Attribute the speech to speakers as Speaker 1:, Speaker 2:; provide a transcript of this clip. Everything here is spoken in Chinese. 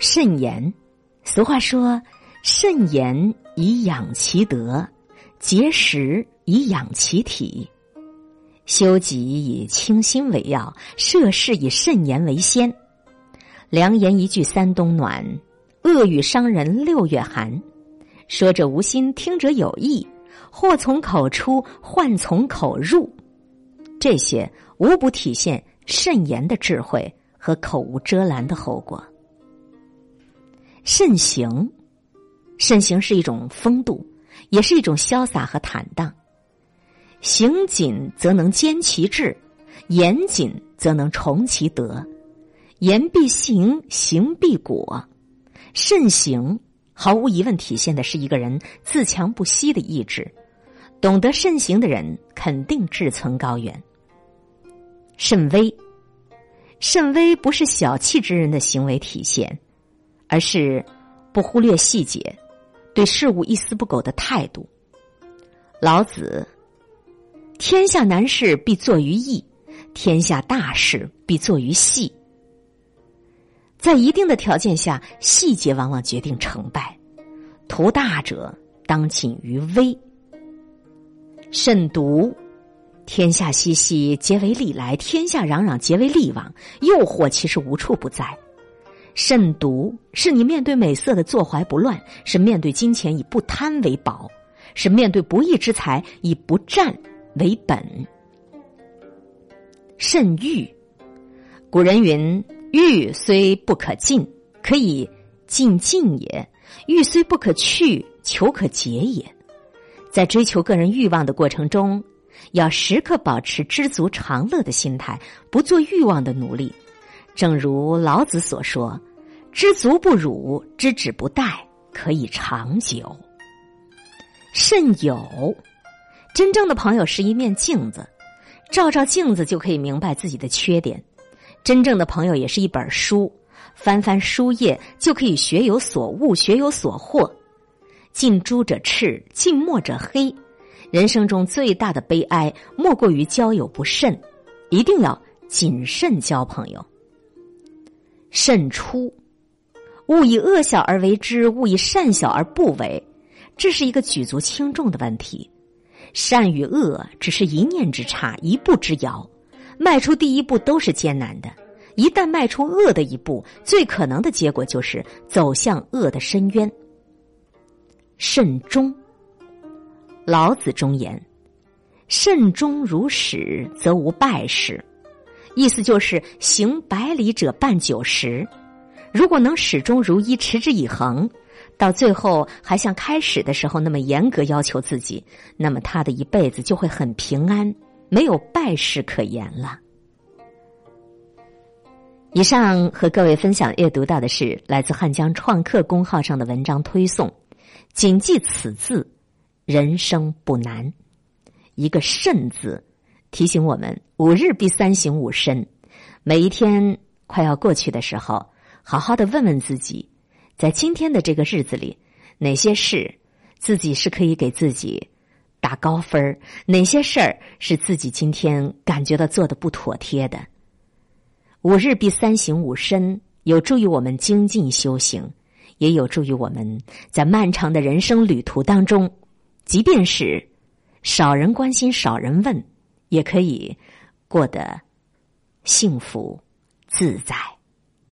Speaker 1: 慎言，俗话说：“慎言以养其德，节食以养其体。”修己以清心为要，涉世以慎言为先。良言一句三冬暖，恶语伤人六月寒。说者无心，听者有意，祸从口出，患从口入。这些无不体现慎言的智慧和口无遮拦的后果。慎行，慎行是一种风度，也是一种潇洒和坦荡。行谨则能坚其志，严谨则能崇其德。言必行，行必果。慎行毫无疑问体现的是一个人自强不息的意志。懂得慎行的人，肯定志存高远。慎微，慎微不是小气之人的行为体现，而是不忽略细节，对事物一丝不苟的态度。老子。天下难事必作于易，天下大事必作于细。在一定的条件下，细节往往决定成败。图大者当谨于微。慎独，天下熙熙，皆为利来；天下攘攘，皆为利往。诱惑其实无处不在。慎独，是你面对美色的坐怀不乱，是面对金钱以不贪为宝，是面对不义之财以不占。为本，慎欲。古人云：“欲虽不可尽，可以尽尽也；欲虽不可去，求可解也。”在追求个人欲望的过程中，要时刻保持知足常乐的心态，不做欲望的奴隶。正如老子所说：“知足不辱，知止不殆，可以长久。”慎友。真正的朋友是一面镜子，照照镜子就可以明白自己的缺点；真正的朋友也是一本书，翻翻书页就可以学有所悟、学有所获。近朱者赤，近墨者黑。人生中最大的悲哀，莫过于交友不慎，一定要谨慎交朋友。慎出，勿以恶小而为之，勿以善小而不为，这是一个举足轻重的问题。善与恶只是一念之差，一步之遥。迈出第一步都是艰难的，一旦迈出恶的一步，最可能的结果就是走向恶的深渊。慎终，老子忠言：“慎终如始，则无败事。”意思就是行百里者半九十，如果能始终如一，持之以恒。到最后还像开始的时候那么严格要求自己，那么他的一辈子就会很平安，没有败事可言了。以上和各位分享阅读到的是来自汉江创客公号上的文章推送，谨记此字，人生不难。一个“慎”字，提醒我们五日必三省吾身。每一天快要过去的时候，好好的问问自己。在今天的这个日子里，哪些事自己是可以给自己打高分儿？哪些事儿是自己今天感觉到做的不妥帖的？五日必三省吾身，有助于我们精进修行，也有助于我们在漫长的人生旅途当中，即便是少人关心、少人问，也可以过得幸福自在。